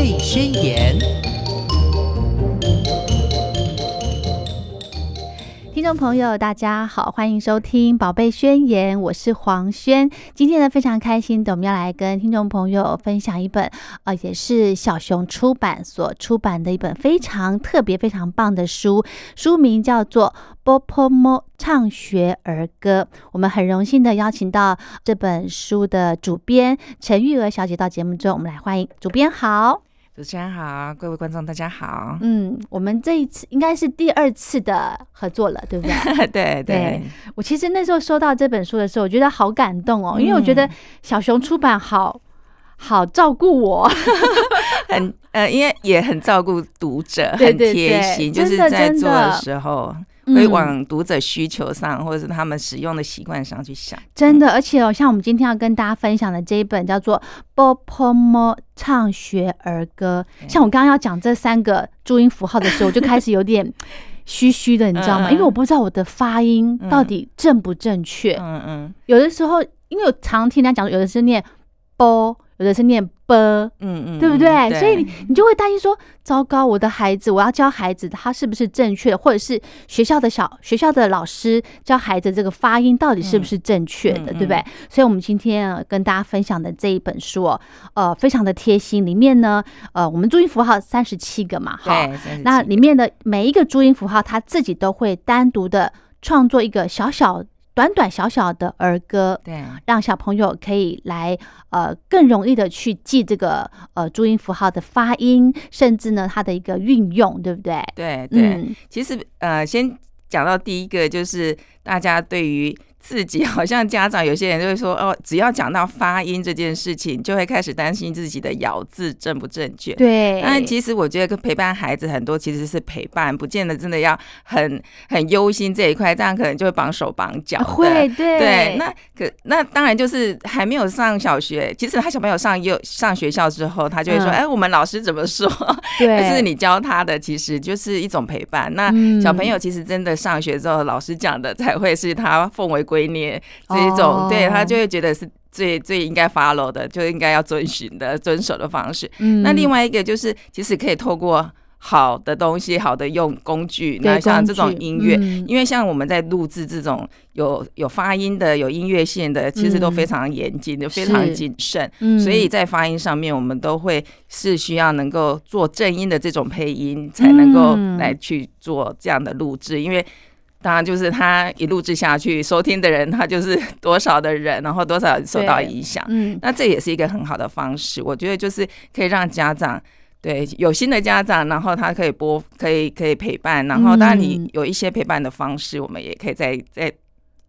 贝宣言》。听众朋友，大家好，欢迎收听《宝贝宣言》，我是黄轩。今天呢，非常开心的，我们要来跟听众朋友分享一本，呃，也是小熊出版所出版的一本非常特别、非常棒的书，书名叫做《波波摸唱学儿歌》。我们很荣幸的邀请到这本书的主编陈玉娥小姐到节目中，我们来欢迎主编好。主持人好，各位观众大家好。嗯，我们这一次应该是第二次的合作了，对不对？对对，我其实那时候收到这本书的时候，我觉得好感动哦，因为我觉得小熊出版好好照顾我，很呃，因为也很照顾读者，很贴心，就是在做的时候。会往读者需求上，或者是他们使用的习惯上去想。真的，而且哦，像我们今天要跟大家分享的这一本叫做《波波摸唱学儿歌》，像我刚刚要讲这三个注音符号的时候，我就开始有点 虚虚的，你知道吗？因为我不知道我的发音到底正不正确。嗯嗯，有的时候，因为我常听人家讲，有的是念波。有的是念波，嗯嗯，对不对？所以你你就会担心说，糟糕，我的孩子，我要教孩子，他是不是正确？或者是学校的小学校的老师教孩子这个发音到底是不是正确的，对不对？所以，我们今天跟大家分享的这一本书哦，呃，非常的贴心。里面呢，呃，我们注音符号三十七个嘛，哈，那里面的每一个注音符号，他自己都会单独的创作一个小小。短短小小的儿歌，对，让小朋友可以来呃更容易的去记这个呃注音符号的发音，甚至呢它的一个运用，对不对？对对，其实呃先讲到第一个就是大家对于。自己好像家长有些人就会说哦，只要讲到发音这件事情，就会开始担心自己的咬字正不正确。对，但其实我觉得陪伴孩子很多其实是陪伴，不见得真的要很很忧心这一块，这样可能就会绑手绑脚。会，对对。那可那当然就是还没有上小学，其实他小朋友上幼上学校之后，他就会说，哎，我们老师怎么说？对，可是你教他的其实就是一种陪伴。那小朋友其实真的上学之后，老师讲的才会是他奉为。归念这一种，对他就会觉得是最最应该 follow 的，就应该要遵循的、遵守的方式。那另外一个就是，其实可以透过好的东西、好的用工具，那像这种音乐，因为像我们在录制这种有有发音的、有音乐性的，其实都非常严谨就、非常谨慎。所以在发音上面，我们都会是需要能够做正音的这种配音，才能够来去做这样的录制，因为。当然，就是他一录制下去，收听的人他就是多少的人，然后多少受到影响。嗯，那这也是一个很好的方式。我觉得就是可以让家长对有新的家长，然后他可以播，可以可以陪伴。然后当然你有一些陪伴的方式，我们也可以在在。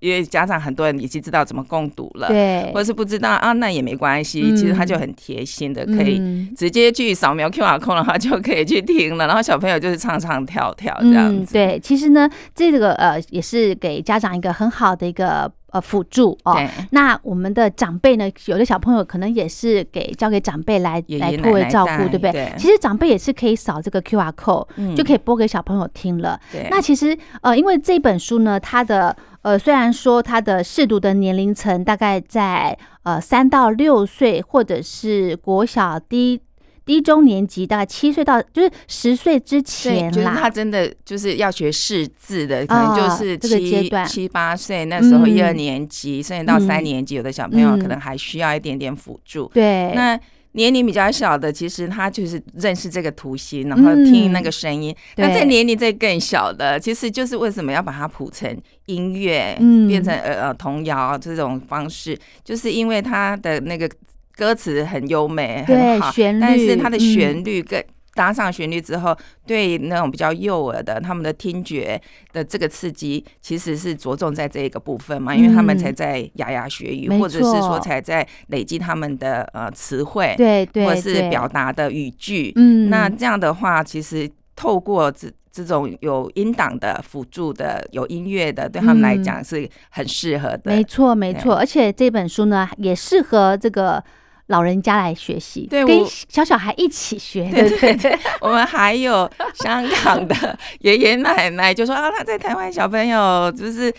因为家长很多人已经知道怎么共读了，对，或者是不知道啊，那也没关系。其实他就很贴心的，可以直接去扫描 QR code 的话，就可以去听了。然后小朋友就是唱唱跳跳这样子。对，其实呢，这个呃也是给家长一个很好的一个呃辅助哦。那我们的长辈呢，有的小朋友可能也是给交给长辈来来托为照顾，对不对？其实长辈也是可以扫这个 QR code，就可以播给小朋友听了。那其实呃，因为这本书呢，它的呃，虽然说它的适读的年龄层大概在呃三到六岁，或者是国小低低中年级，大概七岁到就是十岁之前啦。他真的就是要学识字的，可能就是七七八岁那时候一二年级，甚至到三年级，有的小朋友可能还需要一点点辅助。对，那。年龄比较小的，其实他就是认识这个图形，然后听那个声音。那在年龄再更小的，其实就是为什么要把它谱成音乐，变成呃呃童谣这种方式，就是因为他的那个歌词很优美，很好，但是它的旋律更。搭上旋律之后，对那种比较幼儿的，他们的听觉的这个刺激，其实是着重在这一个部分嘛，因为他们才在牙牙学语，或者是说才在累积他们的呃词汇，对对，或者是表达的语句。嗯，那这样的话，其实透过这这种有音档的辅助的、有音乐的，对他们来讲是很适合的。没错，没错，而且这本书呢，也适合这个。老人家来学习，对，跟小小孩一起学，对对对。我们还有香港的 爷爷奶奶就说啊，他在台湾小朋友就是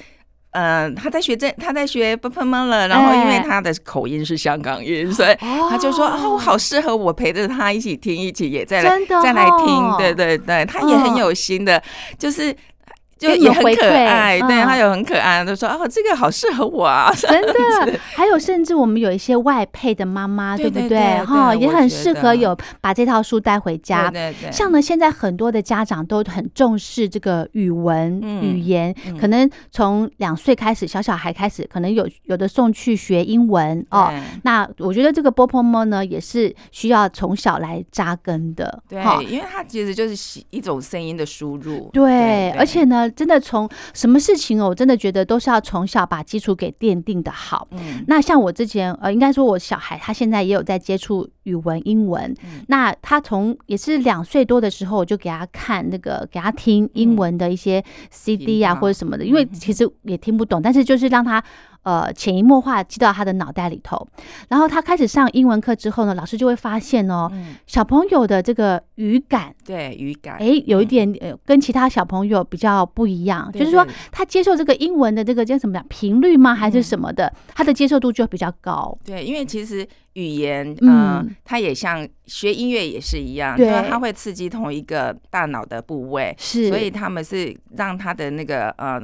嗯，他在学这，他在学 b p m 了，然后因为他的口音是香港音，所以他就说啊，我好适合我陪着他一起听，一起也再来再来听，对对对，他也很有心的，就是。就也很可爱，对他有很可爱，都说哦，这个好适合我啊，真的。还有甚至我们有一些外配的妈妈，对不对？哈，也很适合有把这套书带回家。对对。像呢，现在很多的家长都很重视这个语文语言，可能从两岁开始，小小孩开始，可能有有的送去学英文哦。那我觉得这个波波猫呢，也是需要从小来扎根的。对，因为它其实就是一种声音的输入。对，而且呢。真的从什么事情哦，我真的觉得都是要从小把基础给奠定的好。嗯，那像我之前呃，应该说我小孩他现在也有在接触语文、英文。那他从也是两岁多的时候，我就给他看那个，给他听英文的一些 CD 啊或者什么的，因为其实也听不懂，但是就是让他。呃，潜移默化记到他的脑袋里头，然后他开始上英文课之后呢，老师就会发现哦，小朋友的这个语感，对语感，哎，有一点呃，跟其他小朋友比较不一样，就是说他接受这个英文的这个叫什么频率吗，还是什么的，他的接受度就比较高。对，因为其实语言，嗯，它也像学音乐也是一样，对，它会刺激同一个大脑的部位，是，所以他们是让他的那个呃。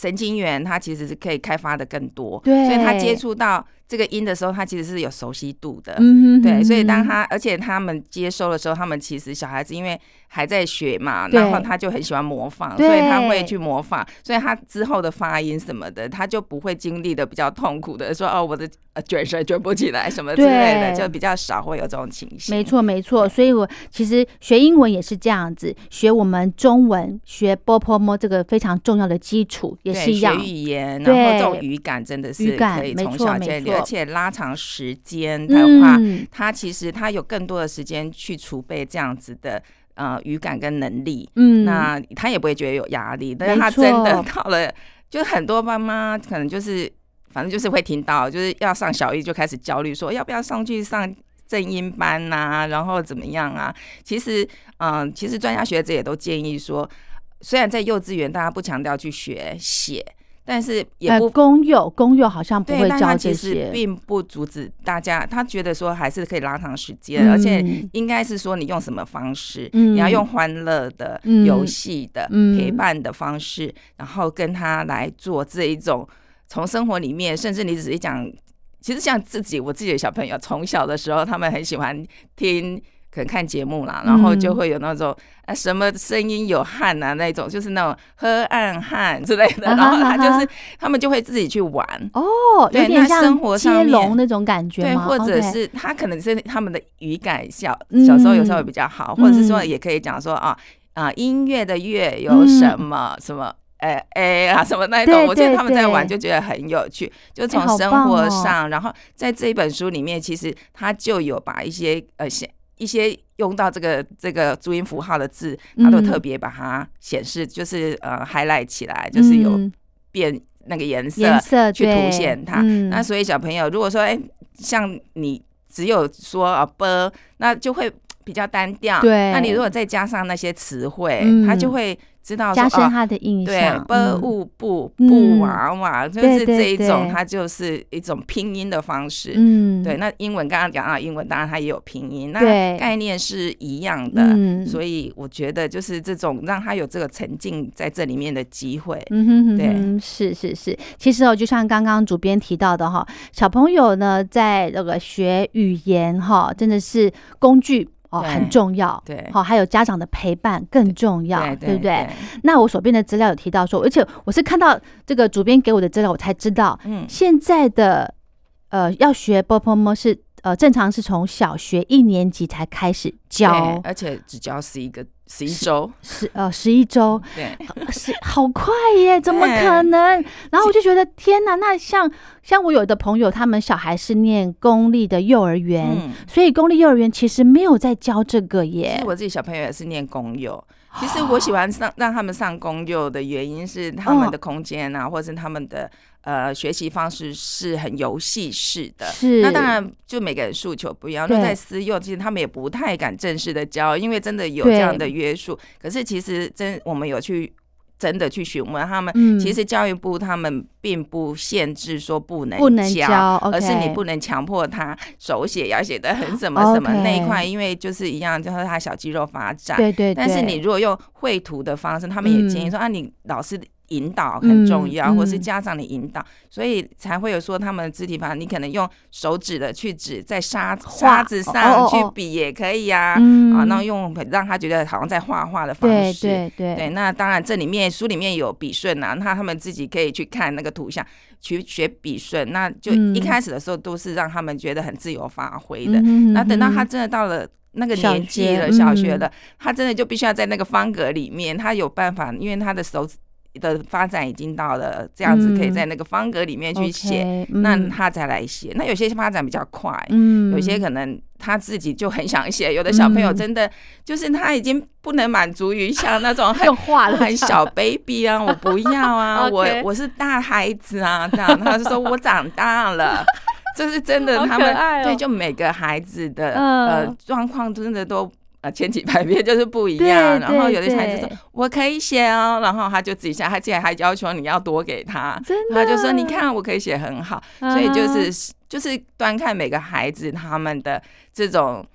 神经元它其实是可以开发的更多，对，所以它接触到这个音的时候，他其实是有熟悉度的，嗯对，所以当他而且他们接收的时候，他们其实小孩子因为还在学嘛，然后他就很喜欢模仿，所以他会去模仿，所以他之后的发音什么的，他就不会经历的比较痛苦的，说哦我的。卷舌卷不起来什么之类的，就比较少会有这种情形。没错，没错。所以我其实学英文也是这样子，学我们中文学波波摸这个非常重要的基础也是一样。学语言，然后这种语感真的是可以从小建立，而且拉长时间的话，他其实他有更多的时间去储备这样子的呃语感跟能力。嗯，那他也不会觉得有压力。但是他真的到了，就很多妈妈可能就是。反正就是会听到，就是要上小一就开始焦虑，说要不要上去上正音班呐，然后怎么样啊？其实，嗯，其实专家学者也都建议说，虽然在幼稚园大家不强调去学写，但是也不公有公有好像不会教这些，并不阻止大家。他觉得说还是可以拉长时间，而且应该是说你用什么方式，你要用欢乐的游戏的陪伴的方式，然后跟他来做这一种。从生活里面，甚至你只是讲，其实像自己，我自己的小朋友，从小的时候，他们很喜欢听，可能看节目啦，然后就会有那种啊，什么声音有汗啊，那种就是那种喝暗汗之类的，然后他就是他们就会自己去玩。哦，有点像接龙那种感觉对，或者是他可能是他们的语感小小时候有时候比较好，或者是说也可以讲说啊啊，音乐的乐有什么什么。哎哎啊，什么那种，我觉得他们在玩，就觉得很有趣。就从生活上，然后在这一本书里面，其实他就有把一些呃显一些用到这个这个注音符号的字，它都特别把它显示，就是呃 highlight 起来，就是有变那个颜色颜色去凸显它。那所以小朋友如果说哎，像你只有说啊 b，那就会比较单调。对，那你如果再加上那些词汇，它就会。知道加深他的印象，对，不物不不娃娃，就是这一种，它就是一种拼音的方式。嗯，对。那英文刚刚讲到英文，当然它也有拼音，那概念是一样的。嗯，所以我觉得就是这种让他有这个沉浸在这里面的机会。嗯哼哼，对，是是是。其实哦，就像刚刚主编提到的哈，小朋友呢，在那个学语言哈，真的是工具。哦，很重要，对，好，还有家长的陪伴更重要，对不对？那我手边的资料有提到说，而且我是看到这个主编给我的资料，我才知道，嗯，现在的呃要学波波摸是呃正常是从小学一年级才开始教，而且只教十一个。十一周，十呃十一周，对，是好快耶，怎么可能？然后我就觉得天哪，那像像我有的朋友，他们小孩是念公立的幼儿园，所以公立幼儿园其实没有在教这个耶。其实我自己小朋友也是念公幼，其实我喜欢上让他们上公幼的原因是他们的空间啊，或者是他们的。呃，学习方式是很游戏式的，是那当然就每个人诉求不一样。那在私幼，其实他们也不太敢正式的教，因为真的有这样的约束。可是其实真我们有去真的去询问他们。嗯其实教育部他们并不限制说不能不能教，教而是你不能强迫他手写要写的很什么什么那一块，因为就是一样，就是他小肌肉发展。对对对，但是你如果用绘图的方式，他们也建议嗯说、啊，你老师引导很重要，嗯或是嗯家长的引导，所以才会有说他们的肢体发展，你可能用手指的去指，在沙沙子哦上去比也可以呀、啊，嗯啊，那用让他觉得好像在画画的方式。对对对，那当然，这里面书里面有笔顺啊，那他们自己可以去看那个图像，去学笔顺。那就嗯一开始的时候都是让他们觉得很自由发挥的。嗯那等到他嗯真的到了那个年纪了，小学嗯了，他真的就必须要在那个方格里面，他有办法，因为他的手指的发展已经到了这样子，可以嗯。在那个方格里面去写那嗯他才来写。那有些发展比较快，嗯。有些可能他自己就很想写，有的小朋友嗯。真的就是他已经不能满足于像那种很 很小 baby 啊，我不要啊，我我是大孩子啊，这样他就说我长大了。这是真的，他们对，就每个孩子的嗯。呃状况真的都呃千奇百变，就是不一样。然后有的孩子说我可以写哦，然后他就自己写，他竟然还要求你要多给他，真的，他就说你看我可以写很好，所以就嗯是就是端看每个孩子他们的这种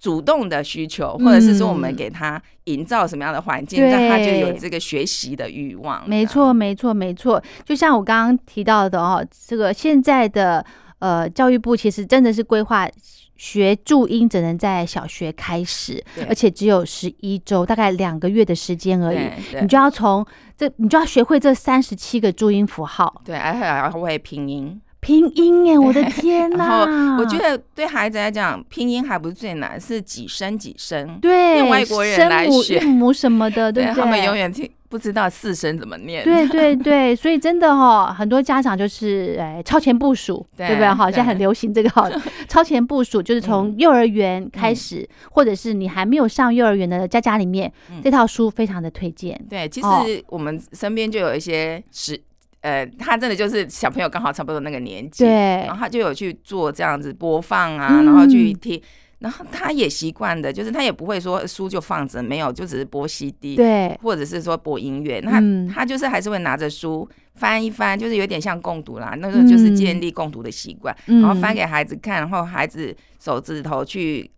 主动的需求，或者是说我们嗯给他营造什么样的环境，对让他就有这个学习的欲望。没错，没错，没错。就像我刚刚提到的哦，这个现在的呃教育部其实真的是规划学注音只能在小学开始，而且只有十一周，大概两个月的时间而已。你就要从这，你就要学会这三十七个注音符号对，而且还要会拼音。拼音哎，我的天然呐！后我觉得对孩子来讲，拼音还不是最难，是几声几声。对外国人来学韵母什么的，对不对？他们永远听不知道四声怎么念。对对对，所以真的哦，很多家长就是哎超前部署，对对不对？哈，对现在很流行这个哈，超前部署就是从幼儿园开始，或者是你还没有上幼儿园的家家里面，嗯这套书非常的推荐。对，其实哦我们身边就有一些时，呃，他真的就是小朋友刚好差不多那个年纪，对然后他就有去做这样子播放啊，嗯然后去听。然后他也习惯的，就是他也不会说书就放着没有，就只是播 CD，对，或者是说播音乐，那他、嗯。他就是还是会拿着书翻一翻，就是有点像共读啦，那个就是建立共读的习惯，嗯然后翻给孩子看，然后孩子手指头去，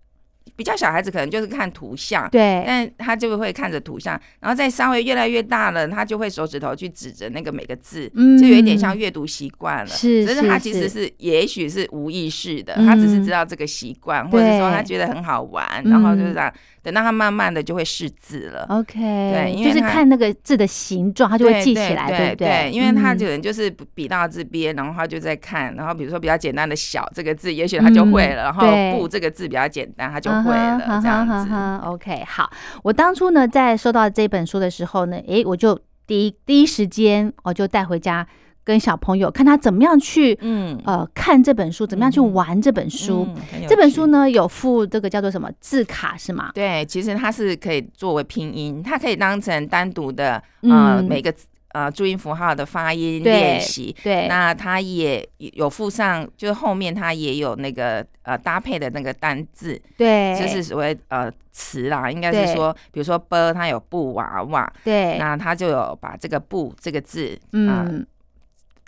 比较小孩子可能就是看图像，对，但他就会看着图像，然后再稍微越来越大了，他就会手指头去指着那个每个字，嗯。就有一点像阅读习惯了。是只是他其实是也许是无意识的，嗯他只是知道这个习惯，或者说他觉得很好玩，嗯。然后就是这样。等到他慢慢的就会识字了。OK，对因为就是看那个字的形状，他就会记起来，对不对？因为他嗯可能就是比到这边，然后他就在看，然后比如说比较简单的“小”这个字，也许他就会了，然后“不”这个字比较简单，他就嗯会了，哼这样哼子。OK，好，我当初呢在收到这本书的时候呢，诶，我就第一第一时间我就带回家跟小朋友看他怎么样去嗯，呃看这本书，怎么样去嗯玩这本书。这本书呢有附这个叫做什么字卡是吗？对，其实它是可以作为拼音，它可以当成单独的呃、嗯每个字呃注音符号的发音练习。对，那它也有附上，就是后面它也有那个呃搭配的那个单字，对，就是所谓呃词啦，应该是说，比如说 “b” 它有布娃娃，对，那它就有把这个“布”这个字啊、嗯，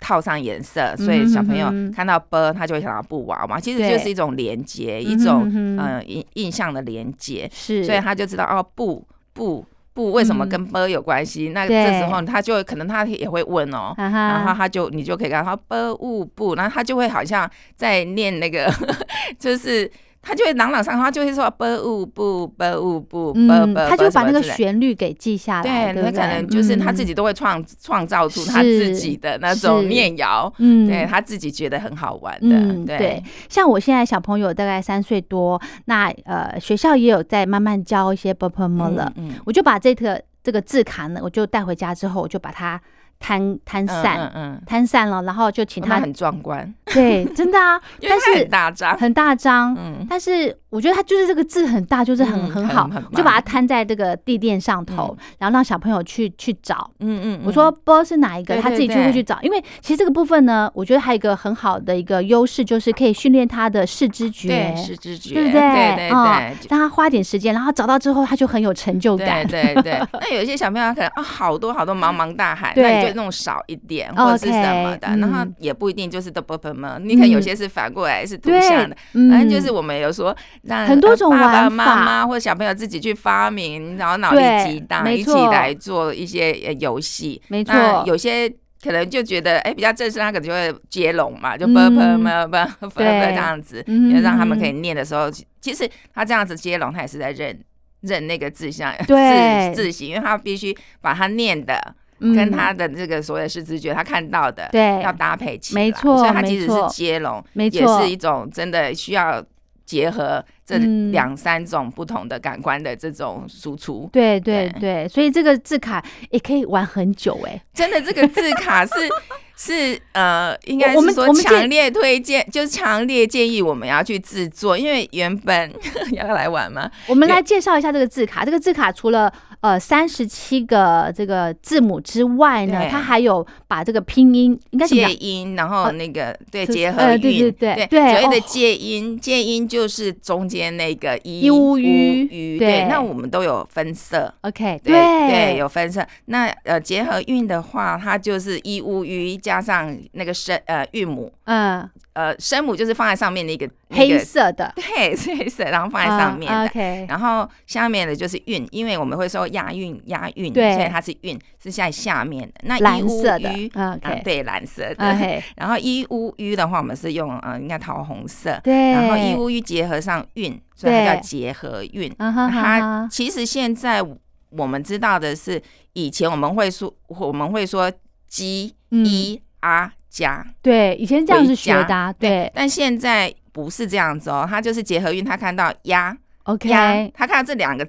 套上颜色，所以小朋友看到 “b”，他就会想到布娃娃，其实就是一种连接，一嗯种哼哼呃印印象的连接。是，所以他就知道哦，布布布，为什么嗯跟 b 有关系？那这时候他就可能他也会问哦。然后，他就你就可以看到 b 物布，然后他就会好像在念那个，就是他就会朗朗上口，他就会说 b 物不 b 物不 b 嗯，b，他就把那个。旋律给记下来，对，他可能就是他自嗯己都会创创造出他自己的那种是念谣，嗯，对他自己觉得很好玩的，嗯，对，像我现在小朋友大概三岁多，那呃学校也有在慢慢教一些 b u p e 了，嗯。我就把这个这个字卡呢，我就带回家之后，我就把它摊摊散。嗯嗯，摊散了，然后就请他他很壮观，对，真的啊，但是很大张，很大张，嗯。但是我觉得他就是这个字很大，就是很嗯很好就把它摊在这个地垫上头，然后让小朋友去去找。嗯嗯，我说不知道是哪一个，他自己就对。会去找。因为其实这个部分呢，我觉得还有一个很好的一个优势，就是可以训练他的视知觉对，视知觉，对不对？对对对。让他花点时间，然后找到之后，他就很有成就感。对对对，那有一些小朋友他可能啊好多好多茫茫大海，那你就弄少一点或者是什么的然后嗯也不一定就是的不不嘛，你可能有些是反过来是图像的，嗯。反正就是我们有说让很多种呃爸爸玩妈法。妈或者小朋友自己去发明，然后脑力对激荡，一起来做一些呃游戏。没那错，有些可能就觉得哎比较正式，他可能就会接龙嘛，就嗯。b p m b p 对这样子，嗯。让他们可以念的时候，其其实他这样子接龙，他也是在认认那个字像 对。字字形，因为他必须把他念的嗯。跟他的这个所有视知觉，他看到的对。要搭配起来，没错所以他即使是接龙，没错。也是一种真的需要结合这嗯两三种不同的感官的这种输出。对对对对，所以这个字卡也可以玩很久哎。真的，这个字卡是 是呃，应该是说强烈推荐，就是强烈建议我们要去制作，因为原本 要来玩吗？我们来介绍一下这个字卡。这个字卡除了呃三十七个这个字母之外呢，它还有把这个拼音应该怎么讲？介音，然后那个对结合韵，呃对对对对所谓的哦。介音，介音就是中间那个一一乌乌吁吁，对对，那我们都有分色。OK，对对，有分色。那呃，结合韵的话，它就是一乌鱼加上那个声呃韵母，嗯，呃声母就是放在上面的一个黑色的 对是黑色，然后放在上面啊的。OK，然后下面的就是韵，因为我们会说押韵押韵，对所以它是韵是在下面的。那蓝一乌色的吁嗯啊对，蓝色的。OK，然后一乌鱼的话，我们是用呃应该桃红色。对，然后一乌鱼结合上韵，所以它叫结合韵。它其实现在我们知道的是，以前我们会说我们会说鸡嗯一啊加，对，以前这样回是学家的啊，对但现在不是这样子哦，他就是结合韵，他看到鸭鸭，，OK，他看到这两个。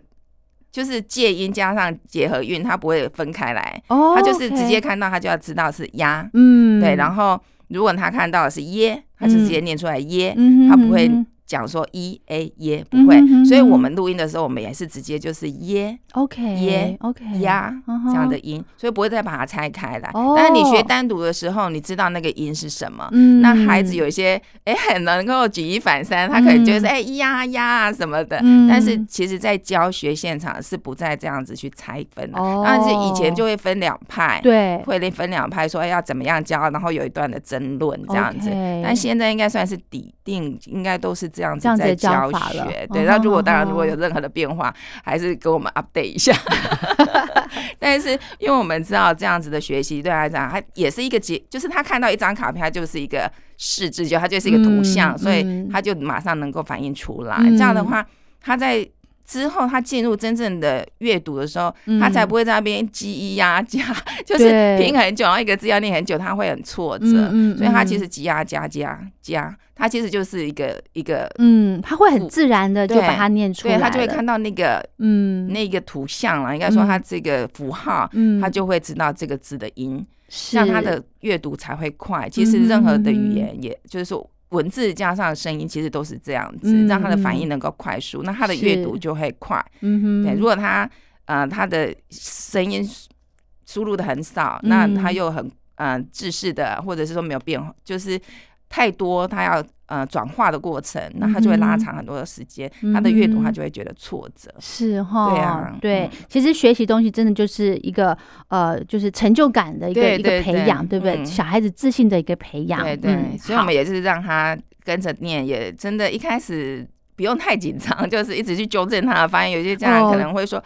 就是借音加上结合韵，他不会分开来，哦，他就是直接看到，他就要知道是鸭，嗯，对。然后如果他看到的是耶，他就直接念出来耶，嗯他不会嗯哼讲说一 a 耶，不会。所以我们录音的时候，我们也是直接就是耶 OK 耶 OK 呀这样的音，所以不会再把它拆开来。哦但是你学单独的时候，你知道那个音是什么。嗯那孩子有一些哎很能够举一反三，他可能觉得哎呀呀啊什么的，嗯但是其实在教学现场是不再这样子去拆分的。哦但是以前就会分两派，对会分两派说哎要怎么样教，然后有一段的争论这样子。但现在应该算是底定，应该都是这样样子在教学。对，哦那如果当然哦如果有任何的变化，还是给我们 update 一下。但是因为我们知道这样子的学习对他来讲，他也是一个结，就是他看到一张卡片，他就是一个视知觉，它就是一个图像，嗯所以嗯他就马上能够反映出来。嗯这样的话，他在。之后，他进入真正的阅读的时候，嗯。他才不会在那边叽咿呀加，就是对。拼很久，然后一个字要念很久，他会很挫折。嗯嗯所以他嗯其实积压加加加，他其实就是一个一个，嗯，他会很自然的就把它念出来了，对他就会看到那个嗯。那个图像了，应该说嗯。他这个符号，嗯。他就会知道这个字的音，是。这样他的阅读才会快。其实任何的语嗯。言，也就是说。文字加上声音，其实都是这样子，嗯让他的反应能够快速，那他的阅读就会快。嗯哼，对，如果他呃他的声音输入的很少，那他嗯又很呃制式的，或者是说没有变化，就是太多，他要呃转化的过程，那他就会拉长很多的时间，他的阅读他嗯就会觉得挫折。是哈，对啊对嗯其实学习东西真的就是一个呃，就是成就感的一个一个培养，对不对？嗯小孩子自信的一个培养，对对，嗯所以我们也是让他跟着念，也真的一开始不用太紧张，就是一直去纠正他。发现有些家长哦可能会说。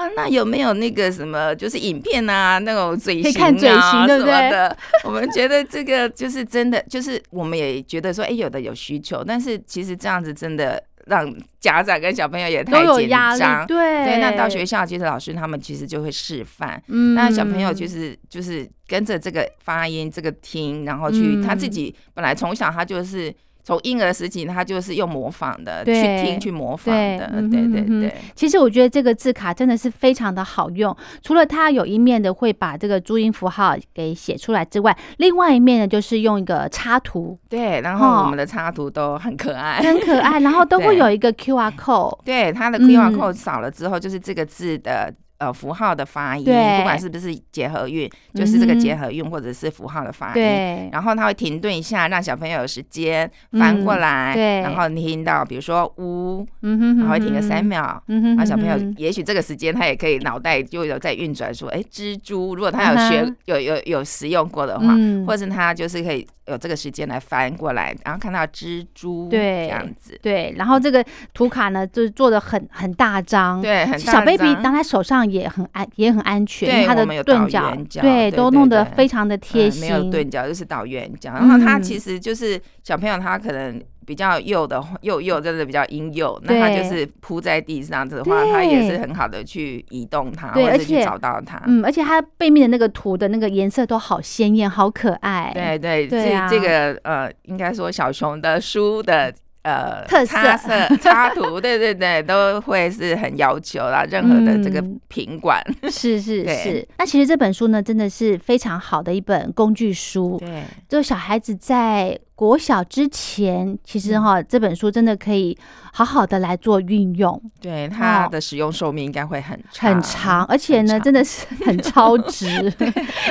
啊，那有没有那个什么，就是影片啊，那种嘴型啊对不对什么的？我们觉得这个就是真的，就是我们也觉得说，哎、有的有需求，但是其实这样子真的让家长跟小朋友也太紧张力，。对对，那到学校，其实老师他们其实就会示范，嗯那小朋友就是就是跟着这个发音、这个听，然后去、嗯他自己本来从小他就是从婴儿时期，他就是用模仿的去对听去模仿的，嗯对对对。其实我觉得这个字卡真的是非常的好用，除了它有一面的会把这个注音符号给写出来之外，另外一面呢就是用一个插图，对，然哦后我们的插图都很可爱，很可爱，然后都 会有一个 QR code。对，它的 QR 嗯 code 扫了之后，就是这个字的呃符号的发音，不管是不是结合韵，就是这个结合韵或者是符号的发音。对，然后他会停顿一下，让小朋友有时间翻过来，嗯对。然后你听到比如说呜，然后会停个三，秒。然后小朋友也许这个时间他也可以脑袋就有在运转，说，哎，蜘蛛，如果他有学、有有有使用过的话，嗯。或者是他就是可以有这个时间来翻过来，然后看到蜘蛛，对这样子，对，然后这个图卡呢，就是做的很很大张，对，很大小 baby 张当在手上也很安，也很安全，因为对它的钝角对，都弄得非常的贴嗯、心，没有钝角，就是倒圆角。然后它嗯其实就是小朋友，他可能比较幼的话幼幼，真的比较婴幼，那他就是铺在地上的话，他也是很好的去移动它，或者是去找到它。嗯，而且它背面的那个图的那个颜色都好鲜艳，好可爱。对对，这这个呃，应该说小熊的书的。呃，特色。插色、插图，对对对，都会是很要求啦。任何的这个嗯。品管，是是 是。那其实这本书呢，真的是非常好的一本工具书。对。就小孩子在国小之前，其实哈、这本书真的可以好好的来做运用，对，它哦的使用寿命应该会很长很长，而且呢，真的是很超值。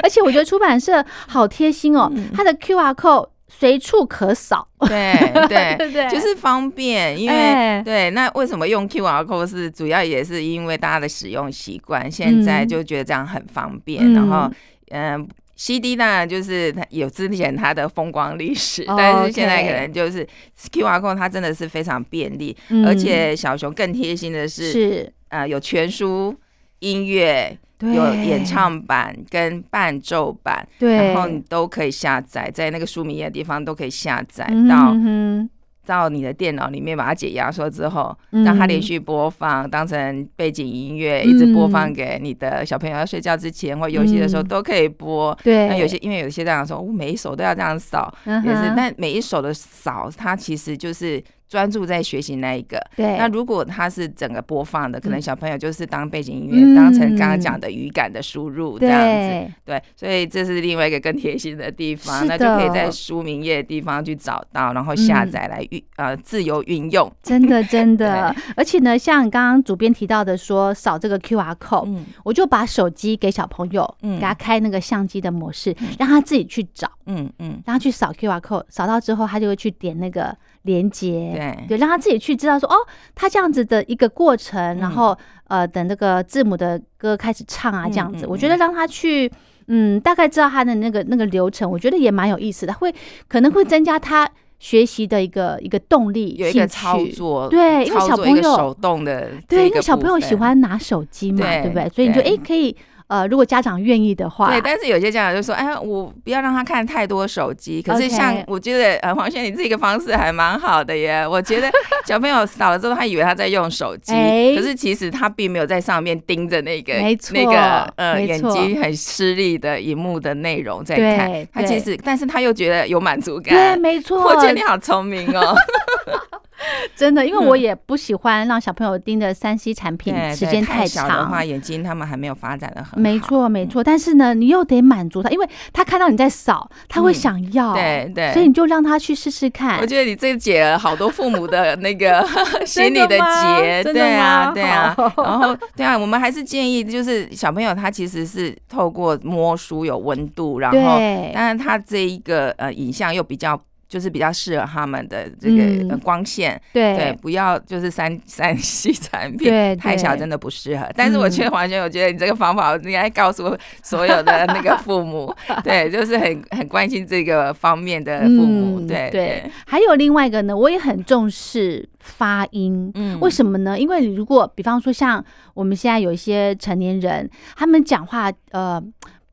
而且我觉得出版社好贴心哦，嗯。它的 QR code 随处可扫，对 对对对？就是方便，因为、哎。对，那为什么用 QR code 是主要也是因为大家的使用习惯，现在嗯就觉得这样很方便，然后嗯嗯。CD 当然就是它有之前它的风光历史，哦 但是现在可能就是 QR code 它真的是非常便利，嗯。而且小熊更贴心的是，是。呃，有全书、音乐、对有演唱版跟伴奏版，对，然后你都可以下载，在那个书名页的地方都可以下载嗯到。到你的电脑里面把它解压缩之后，嗯让它连续播放，当成背景音乐，一直播放给你的小朋友要睡觉之前或游戏的时候嗯。都可以播。对，那有些因为有些家长说，我每一首都要这样扫，也是，但每一首的扫，它其实就是专注在学习那一个。对，那如果它是整个播放的，可能小朋友就是当背景音嗯。乐，当成刚刚讲的语感的输入这样子。对对，所以这是另外一个更贴心的地方，那就可以在书名页的地方去找到，然后下嗯。载来运、呃自由运用。真的真的，而且呢，像刚刚主编提到的说扫这个 QR code，、嗯。我就把手机给小朋友，嗯。给他开那个相机的模式，让他自己去找，嗯嗯，让他去扫 QR code，扫到之后他就会去点那个连接，对对，让他自己去知道说哦，他这样子的一个过程，嗯然后呃，等那个字母的歌开始唱啊，这样子，嗯嗯我觉得让他去。嗯，大概知道他的那个那个流程，我觉得也蛮有意思的，会可能会增加他学习的一个一个动力，有一个操作，对因为小朋友手动的对，因为小朋友喜。欢拿手机嘛，对对不对？所以你就对哎可以呃，如果家长愿意的话，对，但是有些家长就说：“哎，我不要让他看太多手机。”可是像我觉得，呃，黄轩，你这个方式还蛮好的耶。我觉得 小朋友扫了之后，他以为他在用手机，哎可是其实他并没有在上面盯着那个没错那个呃眼睛很吃力的荧幕的内容在看。他其实，但是他又觉得有满足感对，感。没错，我觉得你好聪明哦。真的，因为我也不喜欢让小朋友盯着三 C 产品对，时间对太小的长话，。眼睛他们还没有发展的很好。没错，没错，但是呢，你又得满足他，因为他看到你在扫，他会嗯想要，对对所以你就让他去试试看我。觉得你这解了好多父母的那个 心理的结，对啊，对啊。然后，对啊，我们还是建议，就是小朋友他其实是透过摸书有温度，然后，对，当然他这一个呃影像又比较。就是比较适合他们的这嗯个呃光线，对对，不要就是三 三 C 产品对太小真的不适合。但是我觉得完全，我觉得你这个方法应该告诉所有的那个父母，对，就是很很关心这个方面的父母，嗯对对。还有另外一个呢，我也很重视发音。嗯为什么呢？因为你如果比方说像我们现在有一些成年人，他们讲话呃。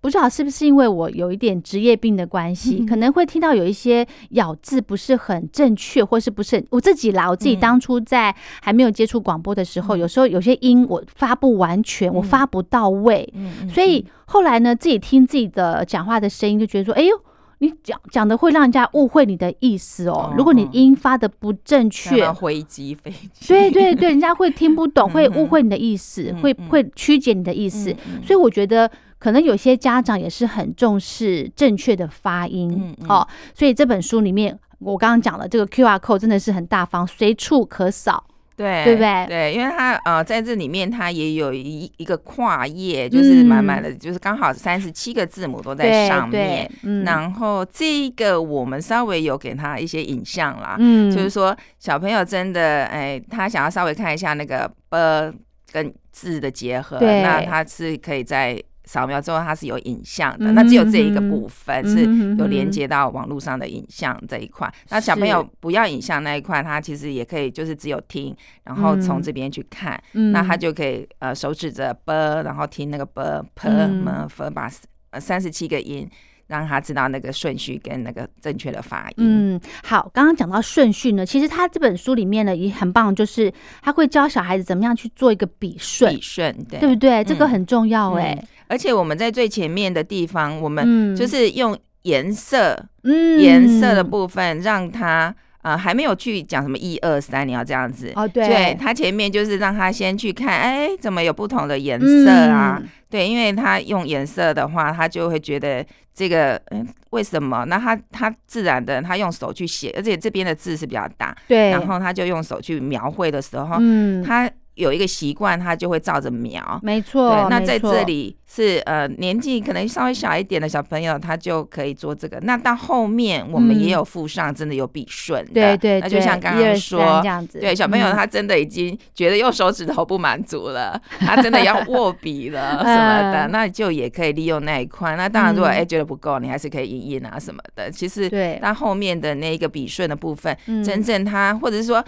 不知道是不是因为我有一点职业病的关系，嗯可能会听到有一些咬字不是很正确，或是不是很我自己啦。我自己嗯当初在还没有接触广播的时候，有时候有些音我发不完全，我嗯发不到位，所以后来呢，自己听自己的讲话的声音，就觉得说，哎呦，你讲讲的会让人家误会你的意思哦。哦如果你音发的不正确，像飞机飞机，对对对，人家会听不懂，会误会你的意思，会会曲解你的意思。所以我觉得，可能有些家长也是很重视正确的发音、嗯嗯哦。所以这本书里面，我刚刚讲了，这个 Q R code 真的是很大方，随处可扫。对对不对对，因为它呃在这里面它也有一一个跨页，就是满满的，就是刚好三十七个字母都在上面。嗯然后这个我们稍微有给他一些影像啦，嗯就是说小朋友真的哎，他想要稍微看一下那个 b 跟字的结合，那他是可以在扫描之后它是有影像的，嗯那只有这一个嗯部分嗯是嗯有连接到网络上的影像这一块。那小朋友不要影像那一块，他其实也可以就是只有听，然后从嗯这边去看，嗯那他就可以呃手指着 b，然后听那个 b p 嗯 m f 把呃三十七个音。让他知道那个顺序跟那个正确的发音。嗯，好，刚刚讲到顺序呢，其实他这本书里面呢也很棒，就是他会教小孩子怎么样去做一个笔顺笔，顺对对不对？这个嗯很重要哎、而且我们在最前面的地方，我们嗯就是用颜色嗯颜色的部分让他。呃，还没有去讲什么一二三，你要这样子。哦，对，对他前面就是让他先去看，哎，怎么有不同的颜色啊？嗯对，因为他用颜色的话，他就会觉得这个，嗯，为什么？那他他自然的，他用手去写，而且这边的字是比较大，对，然后他就用手去描绘的时候，嗯，他有一个习惯，他就会照着描。没错，对，那在这里是呃年纪可能稍微小一点的小朋友，他就可以做这个。那到后面我们也有附上真的有笔顺的，嗯对对，那就像刚刚说这，样子，对小朋友嗯他真的已经觉得用手指头不满足了，他真的要握笔了 什么的，嗯那就也可以利用那一块。那当然，如果嗯哎觉得不够，你还是可以印印啊什么的。其实对，到后面的那一个笔顺的部分，嗯真正他或者是说。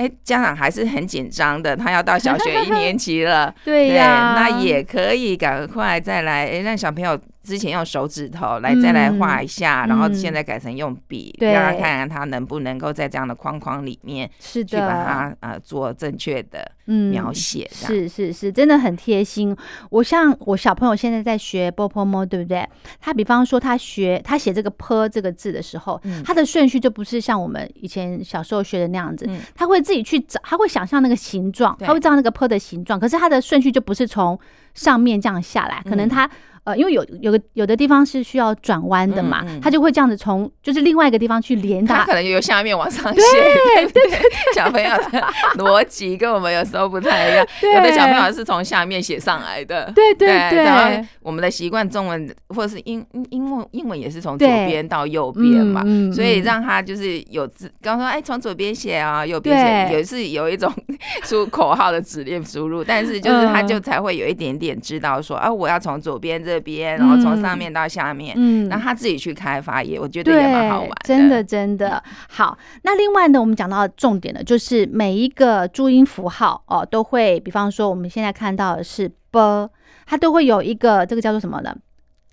哎，家长还是很紧张的，他要到小学一年级了，对呀，那也可以赶快再来，诶让小朋友之前用手指头来再来画一下，嗯然后现在改成用笔，让他看看他能不能够在这样的框框里面是去把，它呃做正确的嗯描写。是是是，真的很贴心。我像我小朋友现在在学 b o p o m o 对不对？他比方说他学他写这个 p 这个字的时候，嗯他的顺序就不是像我们以前小时候学的那样子，嗯他会自己去找，他会想象那个形状，他会知道那个 p 的形状，可是他的顺序就不是从上面这样下来，可能嗯。他。呃，因为有有个有的地方是需要转弯的嘛，他就会这样子从就是另外一个地方去连它，他可能由下面往上 写，对对对，小朋友的逻辑跟我们有时候不太一样，对。有的小朋友是从下面写上来的，对对对，然后我们的习惯，中文或者是英英英文英文也是从左边到右边嘛，所以嗯让他就是有字，刚说哎从左边写啊，右边写，也是有一种 输口号的指令输入，但是就是他就才会有一点点知道说啊，我要从左边这边，然后从上面到下面，嗯那他自己去开发也，我觉得也蛮好玩的，真的真的好。那另外呢，我们讲到重点的就是每一个注音符号哦，都会，比方说我们现在看到的是 b，它都会有一个这个叫做什么呢？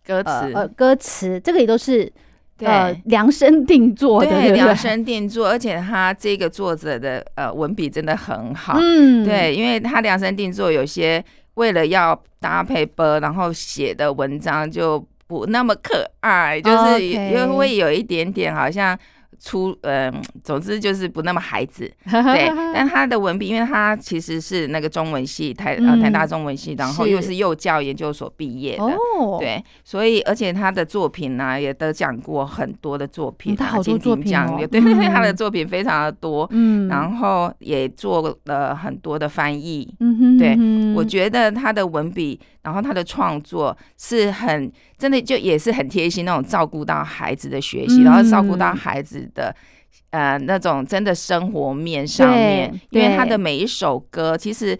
歌词。呃呃，歌词，这个也都是呃量身定做对量？身定做，而且他这个作者的呃文笔真的很好，嗯，对，因为他量身定做，有些为了要搭配波，然后写的文章就不那么可爱，就是哦 OK 因为会有一点点好像出，嗯、总之就是不那么孩子。对，但他的文笔，因为他其实是那个中文系台呃嗯台大中文系，然后又是幼教研究所毕业的。哦，，对，所以而且他的作品呢、也得奖过很多的作品、他好多金作品哦对对对，他的嗯作品非常的多，嗯，然后也做了很多的翻译。嗯哼，对我觉得他的文笔，然后他的创作是很真的，就也是很贴心那种照顾到孩子的学习，嗯。然后照顾到孩子的。呃，那种真的生活面上面，因为他的每一首歌，其实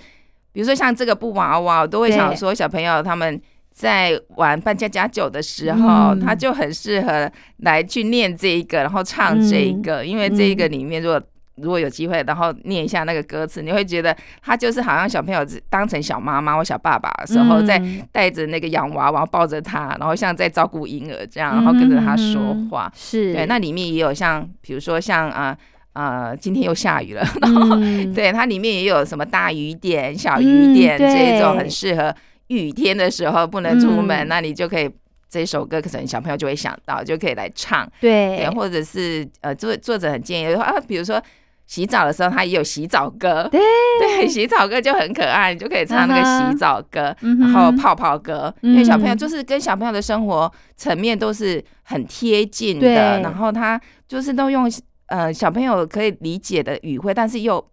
比如说像这个布娃娃，我都会想说，小朋友他们在玩扮家家酒的时候，嗯。他就很适合来去念这一个，然后唱这一个，因为这一个里面如果如果有机会，然后念一下那个歌词，你会觉得他就是好像小朋友当成小妈妈或小爸爸的时候，在嗯带着那个洋娃娃抱着他，然后像在照顾婴儿这样，然后跟着他说话。是，对，那里面也有像，比如说像啊呃今天又下雨了，嗯。对，它里面也有什么大雨点、小雨点、这种很适合雨天的时候不能出门，嗯。那你就可以这首歌，可能小朋友就会想到，就可以来唱。对，或者是呃，作作者很建议说啊，比如说洗澡的时候，他也有洗澡歌。对对，洗澡歌就很可爱，你就可以唱那个洗澡歌，嗯然后泡泡歌，因为小朋友就是跟小朋友的生活层面都是很贴近的，然后他就是都用呃小朋友可以理解的语汇，但是又。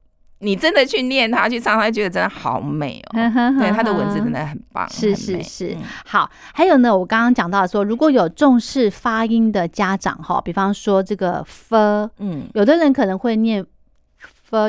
你真的去念它，去唱，他觉得真的好美哦。对，他的文字真的很棒，是是是。好，还有呢，我刚刚讲到说，如果有重视发音的家长哈，比方说这个 f，嗯，有的人可能会念。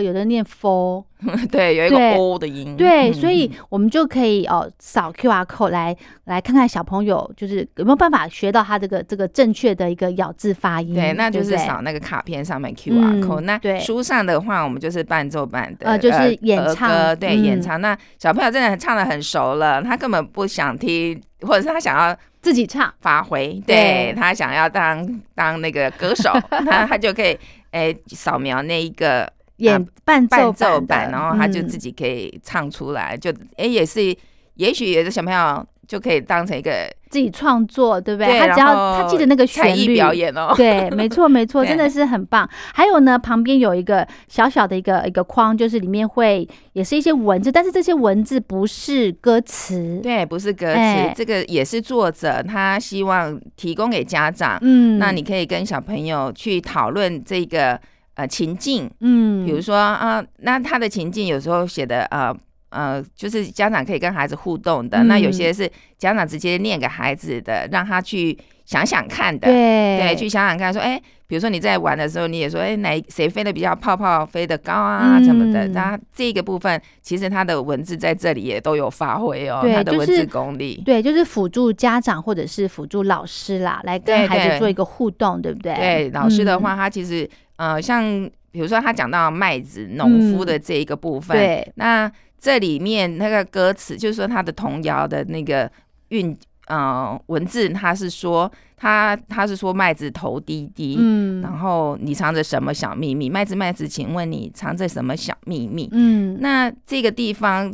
有的念 for，对，有一个 o 的音，对，所以我们就可以哦扫 Q R code 来来看看小朋友就是有没有办法学到他这个这个正确的一个咬字发音。对，那就是扫那个卡片上面 Q R code。那书上的话，我们就是伴奏版的，呃，就是演唱，对，演唱。那小朋友真的唱的很熟了，他根本不想听，或者是他想要自己唱发挥，对他想要当当那个歌手，他他就可以哎扫描那一个。演伴奏版，然后他就自己可以唱出来，就哎也是，也许有的小朋友就可以当成一个自己创作，对不对？他只要他记得那个旋律表演哦，对，没错没错，真的是很棒。还有呢，旁边有一个小小的一个一个框，就是里面会也是一些文字，但是这些文字不是歌词，对，不是歌词，这个也是作者他希望提供给家长，嗯，那你可以跟小朋友去讨论这个。呃，情境，嗯，比如说啊，那他的情境有时候写的呃呃，就是家长可以跟孩子互动的，那有些是家长直接念给孩子的，让他去想想看的，对对，去想想看，说，哎，比如说你在玩的时候，你也说，哎，哪谁飞的比较泡泡飞得高啊，什么的，那这个部分其实他的文字在这里也都有发挥哦，他的文字功力，对，就是辅助家长或者是辅助老师啦，来跟孩子做一个互动，对不对？对，老师的话，他其实。呃，像比如说他讲到麦子农夫的这一个部分，对，那这里面那个歌词就是说他的童谣的那个韵呃文字，他是说他他是说麦子头低低，嗯，然后你藏着什么小秘密？麦子麦子，请问你藏着什么小秘密？嗯，那这个地方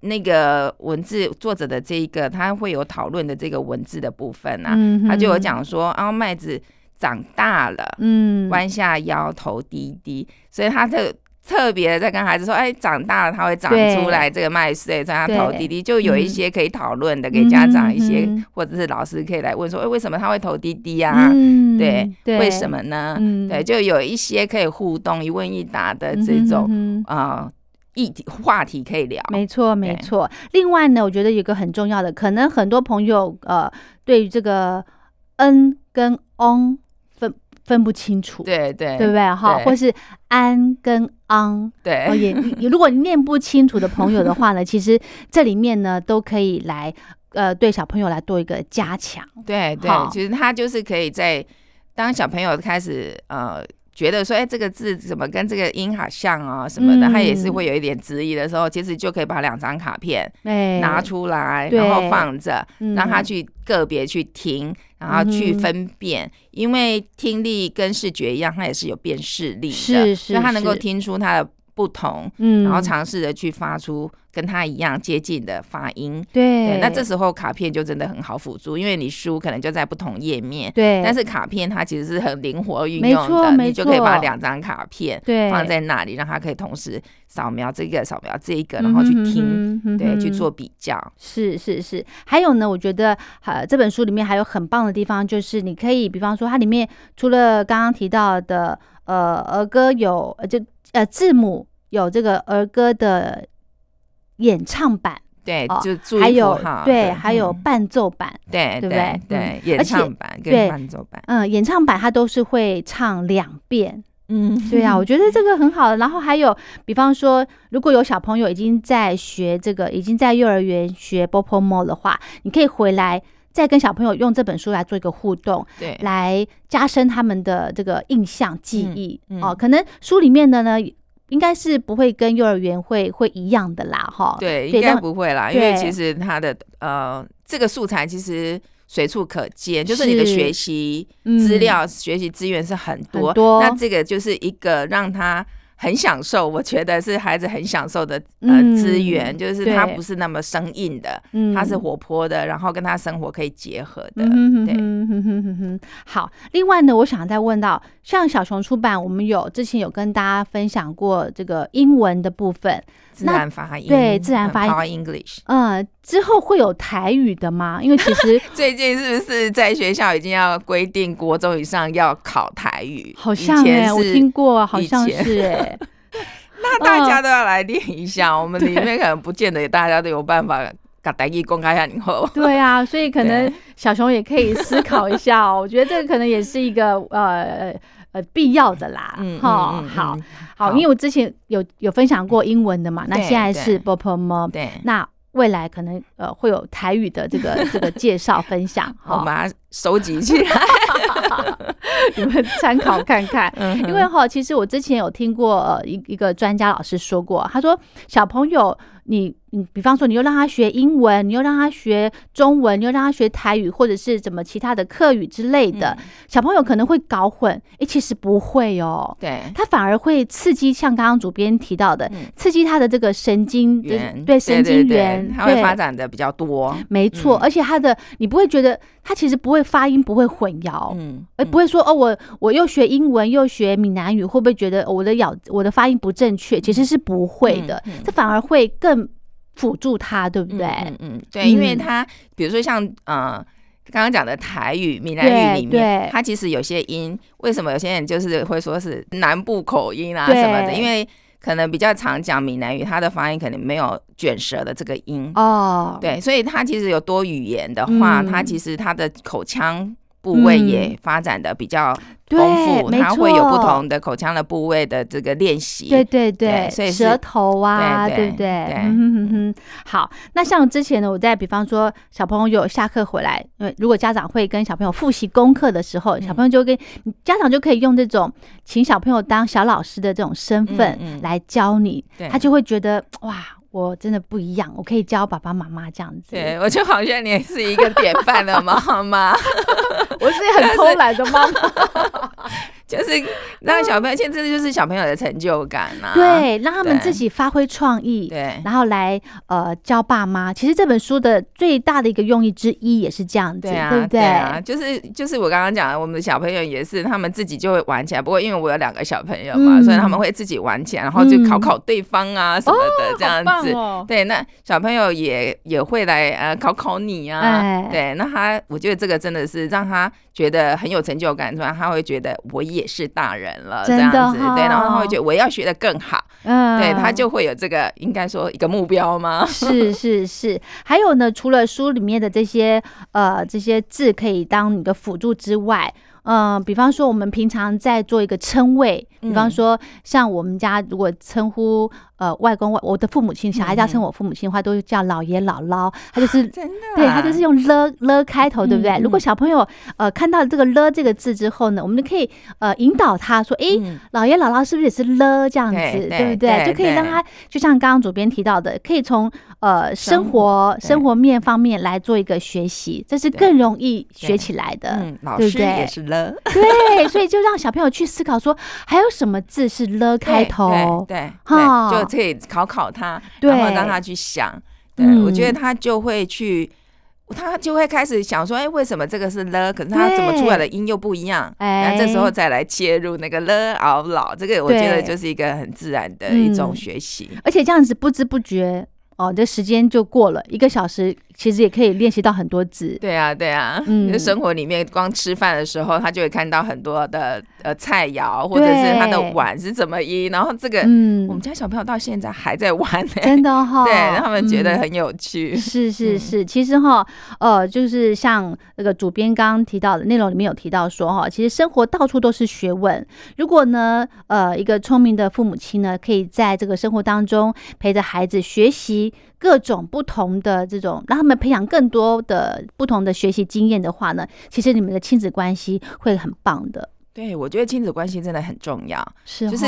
那个文字作者的这一个他会有讨论的这个文字的部分啊，他就有讲说啊麦子。长大了，嗯，弯下腰，头低低，所以他特特别在跟孩子说，哎，长大了他会长出来这个麦穗，所以他头低低，就有一些可以讨论的，给家长一些或者是老师可以来问说，哎，为什么他会头滴滴啊？对，为什么呢？对，就有一些可以互动一问一答的这种啊议题话题可以聊。没错，没错。另外呢，我觉得有个很重要的，可能很多朋友呃，对于这个 n 跟 on。分不清楚，对对，对不对？哈？或是安跟昂，对，也如果念不清楚的朋友的话呢，其实这里面呢都可以来呃对小朋友来做一个加强，对对，其实他就是可以在当小朋友开始呃。觉得说，哎，这个字怎么跟这个音好像啊什么的，他也是会有一点质疑的时候，其实就可以把两张卡片拿出来，然后放着，让他去个别去听，然后去分辨，因为听力跟视觉一样，它也是有辨识力的，是是，他能够听出他的不同，嗯，然后尝试着去发出。跟他一样接近的发音，对，那这时候卡片就真的很好辅助，因为你书可能就在不同页面，对，但是卡片它其实是很灵活运用的，你就可以把两张卡片放在那里，让他可以同时扫描这个，扫描这一个，然后去听，对，去做比较。是是是，还有呢，我觉得呃这本书里面还有很棒的地方，就是你可以，比方说它里面除了刚刚提到的呃儿歌有就呃字母有这个儿歌的。演唱版对，就还有对，还有伴奏版，对对不对？对，演唱版跟伴奏版，嗯，演唱版它都是会唱两遍，嗯，对啊，我觉得这个很好。然后还有，比方说，如果有小朋友已经在学这个，已经在幼儿园学 b o p o m o 的话，你可以回来再跟小朋友用这本书来做一个互动，对，来加深他们的这个印象记忆哦。可能书里面的呢。应该是不会跟幼儿园会会一样的啦，哈。对，应该不会啦，因为其实它的呃这个素材其实随处可见，就是你的学习资料、学习资源是很多。那这个就是一个让他很享受，我觉得是孩子很享受的呃资源，就是他不是那么生硬的，他是活泼的，然后跟他生活可以结合的。对，好。另外呢，我想再问到，像小熊出版，我们有之前有跟大家分享过这个英文的部分，自然发音，对，自然发音，English。嗯，之后会有台语的吗？因为其实 最近是不是在学校已经要规定国中以上要考台语？好像哎，我听过，好像是哎。那大家都要来练一下，我们里面可能不见得大家都有办法把台语公开下以后。对啊，所以可能小熊也可以思考一下哦。我觉得这个可能也是一个呃呃必要的啦。嗯，好，好，好，因为我之前有有分享过英文的嘛，那现在是 b o p m 对，那。未来可能呃会有台语的这个这个介绍分享，好，把它收集起来，你们参考看看。因为哈，其实我之前有听过呃一一个专家老师说过，他说小朋友。你你比方说，你又让他学英文，你又让他学中文，你又让他学台语，或者是怎么其他的课语之类的，小朋友可能会搞混。哎，其实不会哦，对，他反而会刺激，像刚刚主编提到的，刺激他的这个神经元，对神经元，他会发展的比较多。没错，而且他的你不会觉得他其实不会发音不会混淆，嗯，而不会说哦，我我又学英文又学闽南语，会不会觉得我的咬我的发音不正确？其实是不会的，这反而会更。辅助他，对不对？嗯嗯，对，因为他比如说像呃刚刚讲的台语、闽南语里面，它其实有些音，为什么有些人就是会说是南部口音啊什么的？因为可能比较常讲闽南语，它的发音可能没有卷舌的这个音哦。对，所以它其实有多语言的话，它其实它的口腔。部位也发展的比较丰富，它会有不同的口腔的部位的这个练习。对对对，所以舌头啊，对不对？嗯哼哼。好，那像之前呢，我在比方说小朋友下课回来，因为如果家长会跟小朋友复习功课的时候，小朋友就跟家长就可以用这种请小朋友当小老师的这种身份来教你，他就会觉得哇。我真的不一样，我可以教爸爸妈妈这样子。对，我就好像你是一个典范的妈妈，我是很偷懒的妈妈。就是让小朋友，现在就是小朋友的成就感呐。对，让他们自己发挥创意，对，然后来呃教爸妈。其实这本书的最大的一个用意之一也是这样子，对不对？啊就是就是我刚刚讲的，我们的小朋友也是他们自己就会玩起来。不过因为我有两个小朋友嘛，所以他们会自己玩起来，然后就考考对方啊什么的这样子。对，那小朋友也也会来呃考考你啊。对，那他我觉得这个真的是让他觉得很有成就感，是吧？他会觉得我也是大人了，这样子，对，然后他会觉得我要学的更好，嗯，对他就会有这个应该说一个目标吗？是是是，还有呢，除了书里面的这些呃这些字可以当你的辅助之外。嗯，比方说我们平常在做一个称谓，比方说像我们家如果称呼呃外公外我的父母亲，小孩家称我父母亲的话，都叫姥爷姥姥，他就是 真的，对他就是用了了开头，对不对？如果小朋友呃看到这个了这个字之后呢，我们就可以呃引导他说，哎，姥爷姥姥是不是也是了这样子，对不对？就可以让他就像刚刚主编提到的，可以从呃生活生活面方面来做一个学习，这是更容易学起来的，嗯，老师？也是了对，所以就让小朋友去思考说，还有什么字是了开头？对，哈，就可以考考他，然后让他去想。对，我觉得他就会去，他就会开始想说，哎，为什么这个是了？可是他怎么出来的音又不一样？哎，那这时候再来切入那个了熬老，这个我觉得就是一个很自然的一种学习，而且这样子不知不觉。哦，这时间就过了一个小时，其实也可以练习到很多字。对啊，对啊，嗯，生活里面光吃饭的时候，他就会看到很多的呃菜肴，或者是他的碗是怎么一，然后这个，嗯，我们家小朋友到现在还在玩呢，真的哈，对，他们觉得很有趣。是是是，其实哈，呃，就是像那个主编刚刚提到的内容里面有提到说哈，其实生活到处都是学问。如果呢，呃，一个聪明的父母亲呢，可以在这个生活当中陪着孩子学习。各种不同的这种，让他们培养更多的不同的学习经验的话呢，其实你们的亲子关系会很棒的。对，我觉得亲子关系真的很重要，是就是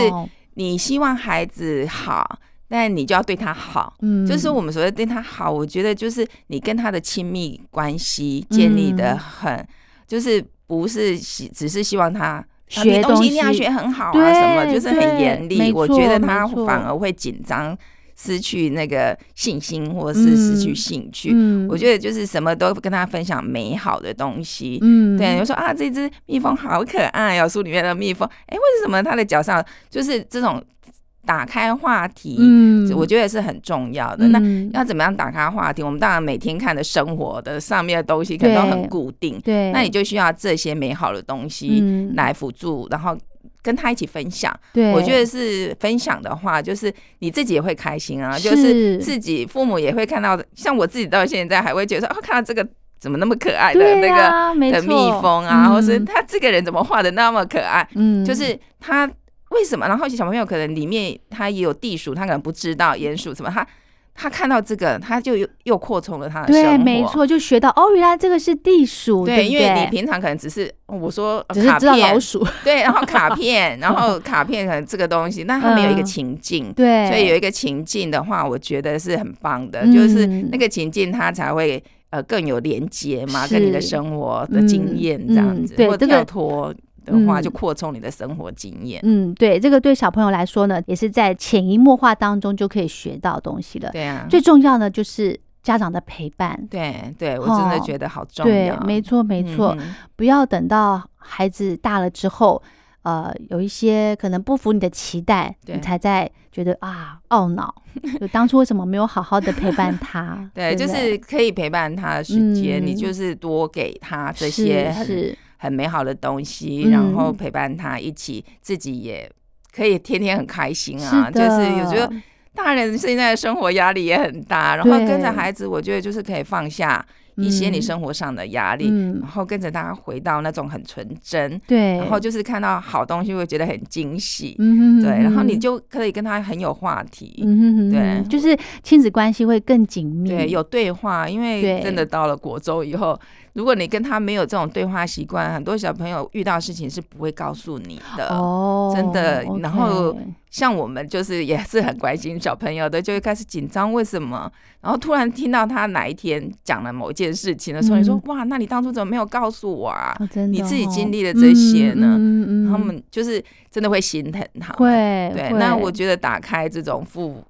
你希望孩子好，但你就要对他好。嗯，就是我们所谓对他好，我觉得就是你跟他的亲密关系建立的很，就是不是希只是希望他。学东西一定要学很好啊，什么就是很严厉。我觉得他反而会紧张，失去那个信心，或者是失去兴趣。嗯我觉得就是什么都跟他分享美好的东西。嗯对，就说啊，这只蜜蜂好可爱哦，书里面的蜜蜂，哎，为什么它的脚上就是这种打开话题？嗯我觉得是很重要的。那嗯要怎么样打开话题？我们当然每天看的生活的上面的东西可能都很固定，对，那你就需要这些美好的东西嗯来辅助，然后跟他一起分享。对，我觉得是分享的话，就是你自己也会开心啊，就是是自己父母也会看到，像我自己到现在还会觉得说，哦，看到这个怎么那么可爱的对那个。的蜜蜂啊，嗯或是他这个人怎么画的那么可爱？嗯，就是他为什么？然后小朋友可能里面他也有地鼠，他可能不知道鼹鼠什么，他他看到这个，他就又又扩充了他的生对，活。没错，就学到哦，原来这个是地鼠，对因为你平常可能只是哦我说呃卡只是知道片老鼠，对，然后卡 片，然后卡片可能这个东西，那他们有一个嗯情境，对，所以有一个情境的话，我觉得是很棒的，嗯。就是那个情境它才会呃更有连接嘛，跟你的生活的经验这样子，或嗯嗯对这个跳脱的话嗯。就扩充你的生活经验。嗯，对，这个对小朋友来说呢，也是在潜移默化当中就可以学到东西了。对啊，最重要的就是家长的陪伴。对对，我真的哦觉得好重对要，，没错，没错，嗯不要等到孩子大了之后，呃，有一些可能不符你的期待，你才在觉得啊懊恼，就当初为什么没有好好的陪伴他？对，就是可以陪伴他的时间，你嗯就是多给他这些很是，很美好的东西，嗯。然后陪伴他一起，自己也可以天天很开心啊。是就是有的时候大人现在的生活压力也很大，然后跟着孩子，我觉得就是可以放下一些你嗯。生活上的压力，嗯。然后跟着他回到那种很纯真，对，然后就是看到好东西会觉得很惊喜，嗯哼对，然后你嗯就可以跟他很有话题。嗯哼哼对就是亲子关系会更紧密，对，有对话，因为真的到了国中以后，如果你跟他没有这种对话习惯，很多小朋友遇到事情是不会告诉你的。哦，真的然后像我们就是也是很关心小朋友的，就会开始紧张，为什么？然后突然听到他哪一天讲了某件事情的时候，你说嗯哇，那你当初怎么没有告诉我啊？你自己哦经历了这些呢他们就是真的会心疼他们。会对，会那我觉得打开这种父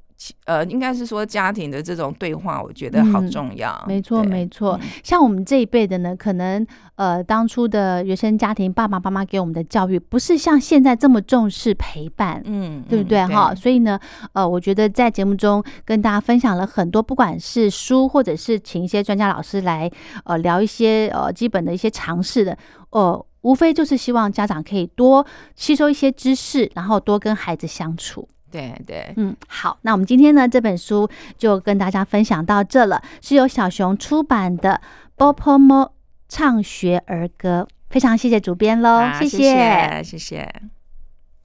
呃，应该是说家庭的这种对话，我觉得好嗯重要。没错，没错。嗯像我们这一辈的呢，可能呃，当初的原生家庭爸爸妈妈给我们的教育，不是像现在这么重视陪伴。嗯，对不对嗯哈？所以呢，呃，我觉得在节目中跟大家分享了很多，不管是书，或者是请一些专家老师来呃聊一些呃基本的一些常识的，呃，无非就是希望家长可以多吸收一些知识，然后多跟孩子相处。对对，嗯，好，那我们今天呢这本书就跟大家分享到这了，是由小熊出版的《波波摸唱学儿歌》，非常谢谢主编喽，谢谢谢谢。